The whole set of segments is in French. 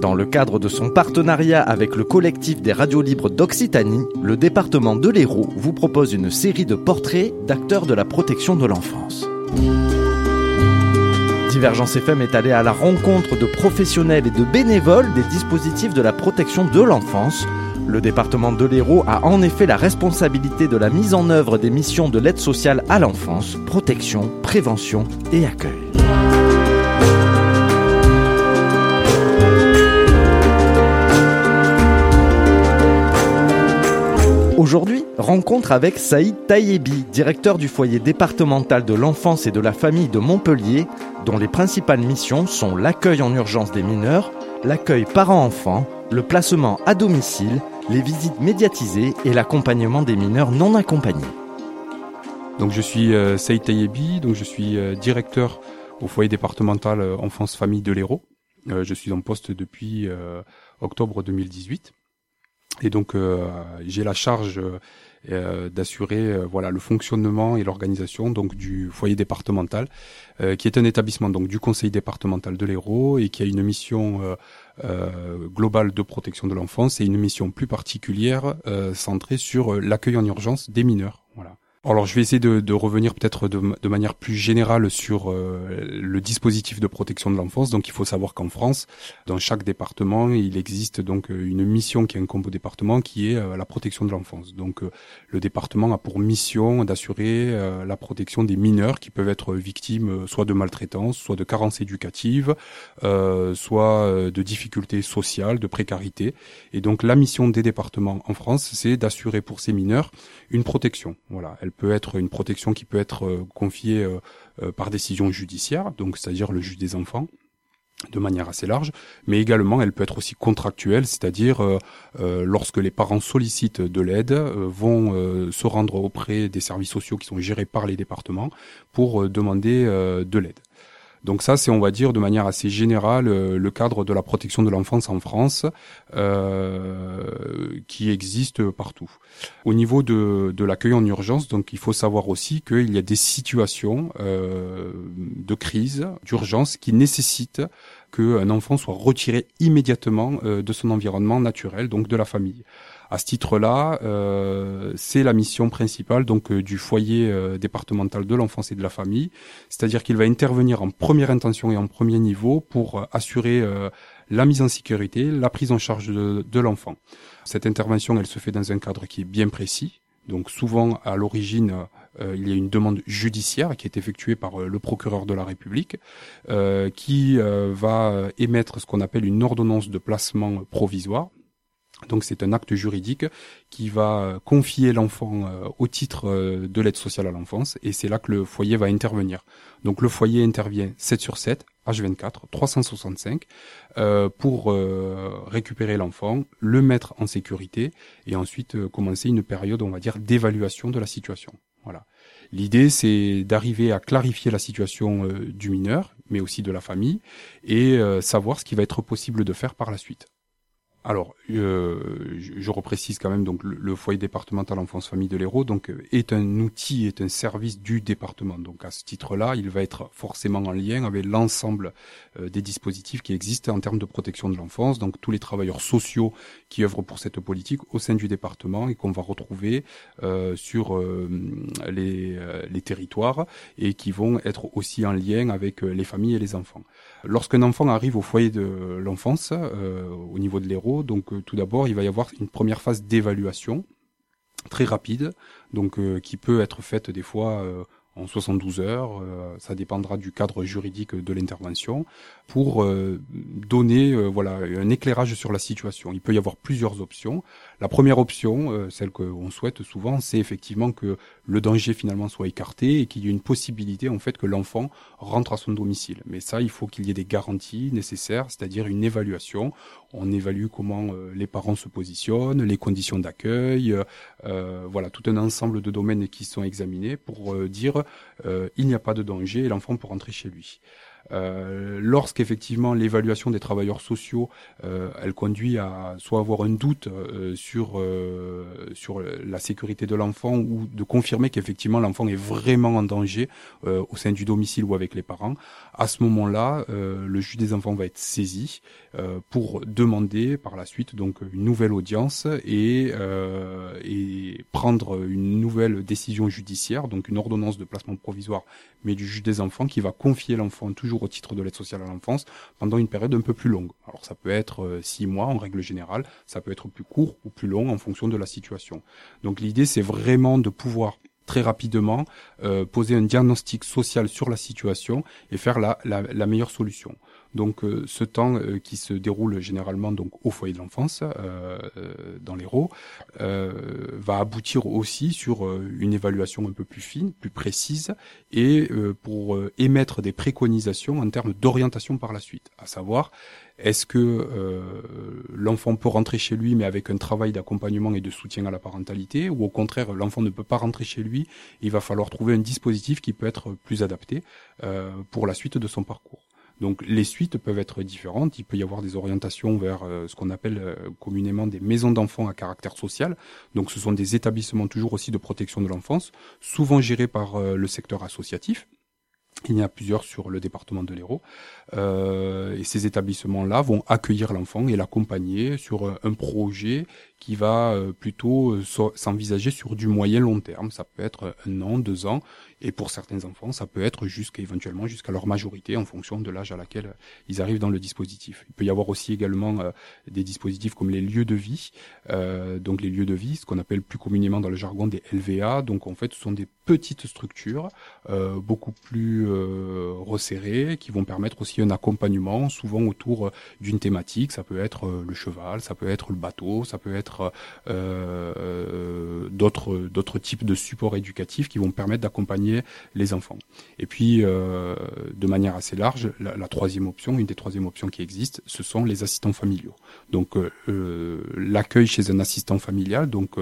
Dans le cadre de son partenariat avec le collectif des radios libres d'Occitanie, le département de l'Hérault vous propose une série de portraits d'acteurs de la protection de l'enfance. Divergence FM est allé à la rencontre de professionnels et de bénévoles des dispositifs de la protection de l'enfance. Le département de l'Hérault a en effet la responsabilité de la mise en œuvre des missions de l'aide sociale à l'enfance, protection, prévention et accueil. Aujourd'hui, rencontre avec Saïd Taïebi, directeur du foyer départemental de l'enfance et de la famille de Montpellier, dont les principales missions sont l'accueil en urgence des mineurs, l'accueil parents-enfants, le placement à domicile, les visites médiatisées et l'accompagnement des mineurs non accompagnés. Donc je suis euh, Saïd Taïebi, donc je suis euh, directeur au foyer départemental euh, enfance famille de l'Hérault. Je suis en poste depuis octobre 2018. Et donc j'ai la charge euh, d'assurer euh, voilà le fonctionnement et l'organisation donc du foyer départemental, euh, qui est un établissement donc du conseil départemental de l'Hérault et qui a une mission globale de protection de l'enfance et une mission plus particulière centrée sur l'accueil en urgence des mineurs. Alors je vais essayer de, de revenir peut-être de, de, manière plus générale sur euh, le dispositif de protection de l'enfance. Donc il faut savoir qu'en France, dans chaque département, il existe donc euh, une mission qui incombe au département qui est euh, la protection de l'enfance. Donc le département a pour mission d'assurer la protection des mineurs qui peuvent être victimes soit de maltraitance, soit de carences éducatives, soit de difficultés sociales, de précarité. Et donc la mission des départements en France, c'est d'assurer pour ces mineurs une protection. Voilà peut être une protection qui peut être euh, confiée euh, euh, par décision judiciaire, donc c'est-à-dire le juge des enfants de manière assez large, mais également elle peut être aussi contractuelle, c'est-à-dire lorsque les parents sollicitent de l'aide, vont se rendre auprès des services sociaux qui sont gérés par les départements pour demander de l'aide. Donc ça, c'est, on va dire, de manière assez générale, euh, le cadre de la protection de l'enfance en France, euh, qui existe partout. Au niveau de, de l'accueil en urgence, donc il faut savoir aussi qu'il y a des situations euh, de crise, d'urgence, qui nécessitent qu'un enfant soit retiré immédiatement de son environnement naturel, donc de la famille. À ce titre-là, euh, c'est la mission principale donc euh, du foyer euh, départemental de l'enfance et de la famille, c'est-à-dire qu'il va intervenir en première intention et en premier niveau pour assurer la mise en sécurité, la prise en charge de, de l'enfant. Cette intervention, elle se fait dans un cadre qui est bien précis. Donc souvent, à l'origine, il y a une demande judiciaire qui est effectuée par le procureur de la République, qui va émettre ce qu'on appelle une ordonnance de placement provisoire. Donc c'est un acte juridique qui va euh, confier l'enfant euh, au titre euh, de l'aide sociale à l'enfance et c'est là que le foyer va intervenir. Donc le foyer intervient 7 sur 7, H24, 365 pour récupérer l'enfant, le mettre en sécurité et ensuite commencer une période, on va dire, d'évaluation de la situation. Voilà. L'idée, c'est d'arriver à clarifier la situation du mineur, mais aussi de la famille, et savoir ce qui va être possible de faire par la suite. Alors, euh, je, reprécise quand même donc le, foyer départemental enfance famille de l'Hérault donc euh, est un outil, est un service du département. Donc à ce titre-là, il va être forcément en lien avec l'ensemble euh, des dispositifs qui existent en termes de protection de l'enfance. Donc tous les travailleurs sociaux qui œuvrent pour cette politique au sein du département et qu'on va retrouver sur les, les territoires et qui vont être aussi en lien avec les familles et les enfants. Lorsqu'un enfant arrive au foyer de l'enfance, au niveau de l'Hérault donc euh, tout d'abord, il va y avoir une première phase d'évaluation très rapide, donc euh, qui peut être faite des fois euh, en 72 heures, ça dépendra du cadre juridique de l'intervention, pour donner voilà un éclairage sur la situation. Il peut y avoir plusieurs options. La première option, euh, celle qu'on souhaite souvent, c'est effectivement que le danger finalement soit écarté et qu'il y ait une possibilité en fait que l'enfant rentre à son domicile. Mais ça, il faut qu'il y ait des garanties nécessaires, c'est-à-dire une évaluation. On évalue comment euh, les parents se positionnent, les conditions d'accueil, euh, voilà tout un ensemble de domaines qui sont examinés pour dire il n'y a pas de danger et l'enfant peut rentrer chez lui. Euh, Lorsqu'effectivement l'évaluation des travailleurs sociaux, euh, elle conduit à soit avoir un doute euh, sur euh, sur la sécurité de l'enfant ou de confirmer qu'effectivement l'enfant est vraiment en danger euh, au sein du domicile ou avec les parents, à ce moment-là, le juge des enfants va être saisi pour demander par la suite donc une nouvelle audience et et prendre une nouvelle décision judiciaire, donc une ordonnance de placement provisoire, mais du juge des enfants qui va confier l'enfant toujours au titre de l'aide sociale à l'enfance pendant une période un peu plus longue. Alors ça peut être euh, six mois en règle générale, ça peut être plus court ou plus long en fonction de la situation. Donc l'idée c'est vraiment de pouvoir très rapidement euh, poser un diagnostic social sur la situation et faire la, meilleure solution. Donc euh, ce temps euh, qui se déroule généralement donc au foyer de l'enfance euh, dans l'Hérault va aboutir aussi sur une évaluation un peu plus fine, plus précise et pour émettre des préconisations en termes d'orientation par la suite, à savoir est-ce que l'enfant peut rentrer chez lui mais avec un travail d'accompagnement et de soutien à la parentalité ou au contraire l'enfant ne peut pas rentrer chez lui, il va falloir trouver un dispositif qui peut être plus adapté pour la suite de son parcours. Donc les suites peuvent être différentes. Il peut y avoir des orientations vers euh, ce qu'on appelle euh, communément des maisons d'enfants à caractère social. Donc ce sont des établissements toujours aussi de protection de l'enfance, souvent gérés par euh, le secteur associatif. Il y en a plusieurs sur le département de l'Hérault. Et ces établissements-là vont accueillir l'enfant et l'accompagner sur un projet qui va plutôt s'envisager sur du moyen long terme. Ça peut être un an, deux ans, et pour certains enfants, ça peut être jusqu'à éventuellement jusqu'à leur majorité en fonction de l'âge à laquelle ils arrivent dans le dispositif. Il peut y avoir aussi également euh, des dispositifs comme les lieux de vie, euh, donc les lieux de vie, ce qu'on appelle plus communément dans le jargon des LVA. Donc en fait, ce sont des petites structures euh, beaucoup plus euh, resserrées qui vont permettre aussi un accompagnement, souvent autour d'une thématique. Ça peut être le cheval, ça peut être le bateau, ça peut être d'autres d'autres types de supports éducatifs qui vont permettre d'accompagner les enfants. Et puis, euh, de manière assez large, la, troisième option, une des troisièmes options qui existent, ce sont les assistants familiaux. Donc, euh, euh, l'accueil chez un assistant familial, donc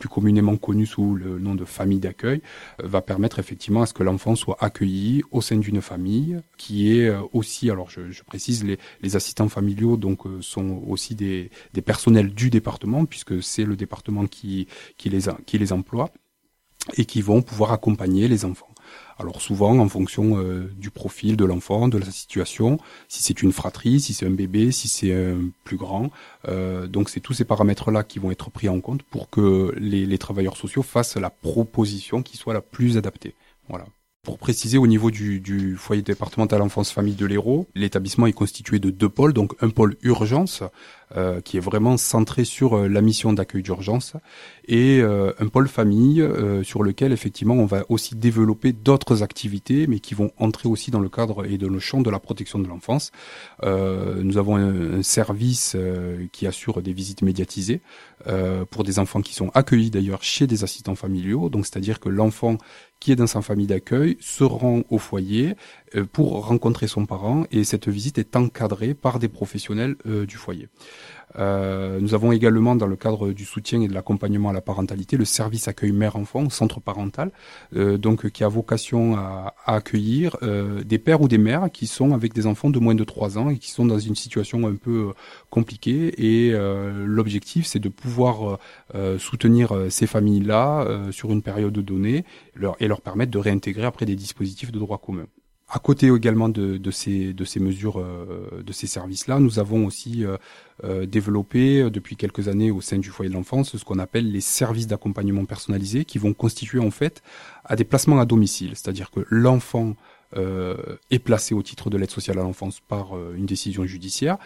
plus communément connu sous le nom de famille d'accueil, va permettre effectivement à ce que l'enfant soit accueilli au sein d'une famille qui est aussi, alors je, précise, les, assistants familiaux donc sont aussi des, personnels du département puisque c'est le département qui, qui, les, qui les emploie et qui vont pouvoir accompagner les enfants. Alors souvent en fonction euh, du profil de l'enfant, de la situation, si c'est une fratrie, si c'est un bébé, si c'est un plus grand. Euh, donc c'est tous ces paramètres-là qui vont être pris en compte pour que les, les travailleurs sociaux fassent la proposition qui soit la plus adaptée. Voilà. Pour préciser, au niveau du, du foyer départemental enfance famille de l'Hérault, l'établissement est constitué de deux pôles, donc un pôle urgence euh, qui est vraiment centré sur euh, la mission d'accueil d'urgence et euh, un pôle famille sur lequel effectivement on va aussi développer d'autres activités, mais qui vont entrer aussi dans le cadre et dans le champ de la protection de l'enfance. nous avons un, un service qui assure des visites médiatisées pour des enfants qui sont accueillis d'ailleurs chez des assistants familiaux, donc c'est-à-dire que l'enfant qui est dans sa famille d'accueil se rend au foyer pour rencontrer son parent et cette visite est encadrée par des professionnels euh, du foyer. Euh, nous avons également, dans le cadre du soutien et de l'accompagnement à la parentalité, le service accueil mère-enfant, centre parental, euh, donc qui a vocation à, à accueillir euh, des pères ou des mères qui sont avec des enfants de moins de 3 ans et qui sont dans une situation un peu compliquée. Et l'objectif, c'est de pouvoir soutenir ces familles-là sur une période donnée leur, et leur permettre de réintégrer après des dispositifs de droit commun. À côté également de, ces mesures, euh, de ces services-là, nous avons aussi euh, euh, développé depuis quelques années au sein du foyer de l'enfance ce qu'on appelle les services d'accompagnement personnalisé qui vont constituer en fait à des placements à domicile. C'est-à-dire que l'enfant est placé au titre de l'aide sociale à l'enfance par une décision judiciaire,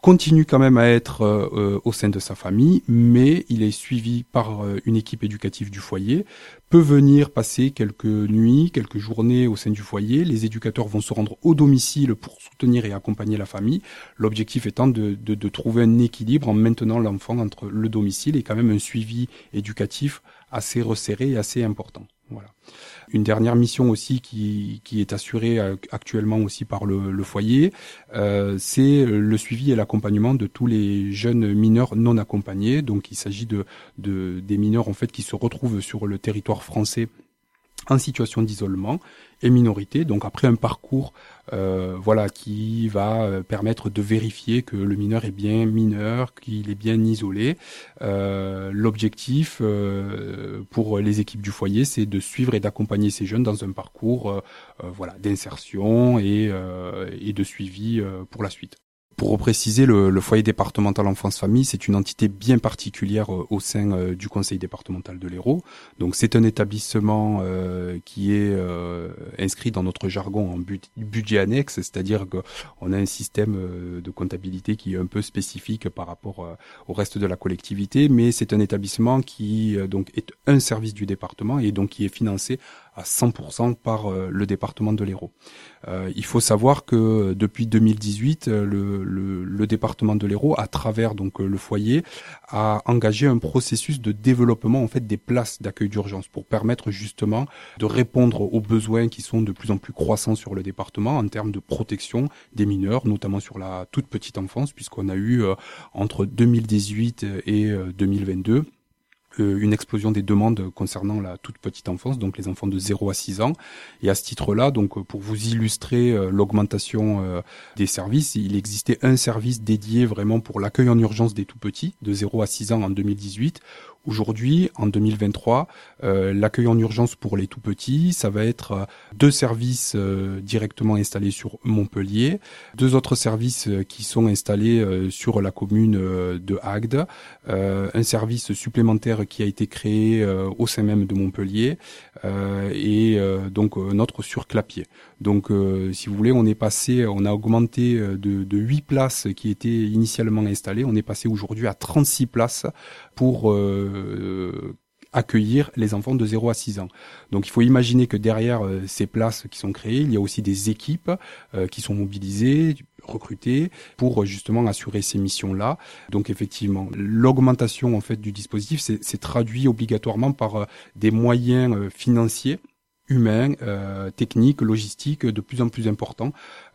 continue quand même à être euh, au sein de sa famille, mais il est suivi par euh, une équipe éducative du foyer, peut venir passer quelques nuits, quelques journées au sein du foyer. Les éducateurs vont se rendre au domicile pour soutenir et accompagner la famille. L'objectif étant de, de, de, trouver un équilibre en maintenant l'enfant entre le domicile et quand même un suivi éducatif assez resserré et assez important. Voilà. Une dernière mission aussi qui, est assurée euh, actuellement aussi par le, foyer, euh, c'est le suivi et l'accompagnement de tous les jeunes mineurs non accompagnés. Donc il s'agit de des mineurs en fait qui se retrouvent sur le territoire français en situation d'isolement et minorité. Donc après un parcours euh, voilà qui va euh, permettre de vérifier que le mineur est bien mineur, qu'il est bien isolé. Euh, L'objectif pour les équipes du foyer, c'est de suivre et d'accompagner ces jeunes dans un parcours voilà d'insertion et de suivi pour la suite. Pour repréciser, le, le foyer départemental enfance-famille, c'est une entité bien particulière euh, au sein euh, du conseil départemental de l'Hérault. Donc c'est un établissement euh, qui est inscrit dans notre jargon en budget annexe, c'est-à-dire qu'on a un système de comptabilité qui est un peu spécifique par rapport au reste de la collectivité, mais c'est un établissement qui donc est un service du département et donc qui est financé à 100% par le département de l'Hérault. il faut savoir que depuis 2018, le, le, le département de l'Hérault, à travers donc euh, le foyer, a engagé un processus de développement en fait des places d'accueil d'urgence pour permettre justement de répondre aux besoins qui sont de plus en plus croissants sur le département en termes de protection des mineurs, notamment sur la toute petite enfance, puisqu'on a eu euh, entre 2018 et 2022 euh, une explosion des demandes concernant la toute petite enfance, donc les enfants de 0 à 6 ans. Et à ce titre-là, donc pour vous illustrer euh, l'augmentation euh, des services, il existait un service dédié vraiment pour l'accueil en urgence des tout petits, de 0 à 6 ans en 2018, Aujourd'hui, en 2023, euh, l'accueil en urgence pour les tout petits, ça va être euh, deux services euh, directement installés sur Montpellier, deux autres services qui sont installés sur la commune de Agde, un service supplémentaire qui a été créé au sein même de Montpellier et donc un autre sur Clapier. Donc, si vous voulez, on est passé, on a augmenté de, de 8 places qui étaient initialement installées, on est passé aujourd'hui à 36 places pour euh, accueillir les enfants de 0 à 6 ans. Donc il faut imaginer que derrière euh, ces places qui sont créées, il y a aussi des équipes euh, qui sont mobilisées, recrutées pour justement assurer ces missions-là. Donc effectivement, l'augmentation en fait du dispositif, c'est traduit obligatoirement par des moyens financiers humains, euh, techniques, logistiques de plus en plus importants,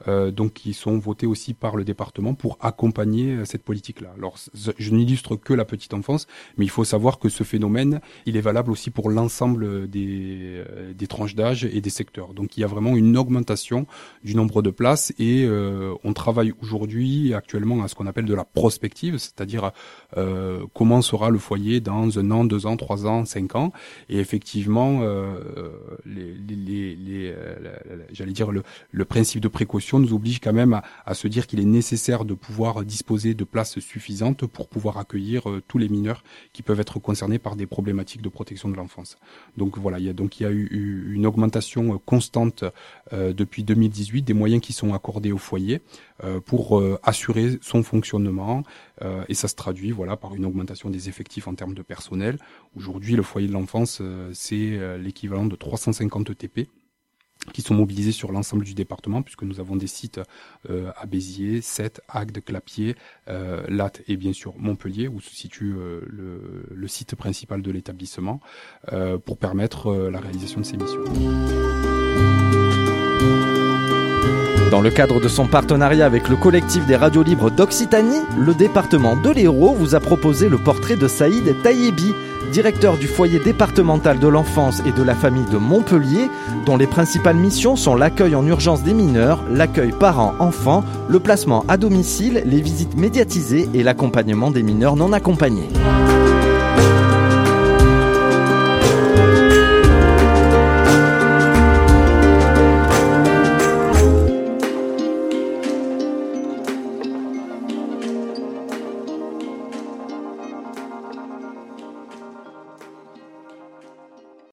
euh, donc qui sont votés aussi par le département pour accompagner euh, cette politique-là. Alors, je n'illustre que la petite enfance, mais il faut savoir que ce phénomène, il est valable aussi pour l'ensemble des, euh, des tranches d'âge et des secteurs. Donc, il y a vraiment une augmentation du nombre de places et euh, on travaille aujourd'hui actuellement à ce qu'on appelle de la prospective, c'est-à-dire euh, comment sera le foyer dans un an, deux ans, trois ans, cinq ans. Et effectivement, les euh, j'allais dire le, le, principe de précaution nous oblige quand même à, se dire qu'il est nécessaire de pouvoir disposer de places suffisantes pour pouvoir accueillir euh, tous les mineurs qui peuvent être concernés par des problématiques de protection de l'enfance. Donc voilà, il y a donc il y a eu, une augmentation euh, constante depuis 2018 des moyens qui sont accordés au foyer pour assurer son fonctionnement et ça se traduit voilà par une augmentation des effectifs en termes de personnel. Aujourd'hui, le foyer de l'enfance c'est l'équivalent de 350 50 TP qui sont mobilisés sur l'ensemble du département, puisque nous avons des sites euh, à Béziers, Sète, Agde, Clapier, euh, Latte et bien sûr Montpellier, où se situe euh, le, site principal de l'établissement, euh, pour permettre euh, la réalisation de ces missions. Dans le cadre de son partenariat avec le collectif des radios libres d'Occitanie, le département de l'Hérault vous a proposé le portrait de Saïd Taïebi, directeur du foyer départemental de l'enfance et de la famille de Montpellier, dont les principales missions sont l'accueil en urgence des mineurs, l'accueil parents-enfants, le placement à domicile, les visites médiatisées et l'accompagnement des mineurs non accompagnés.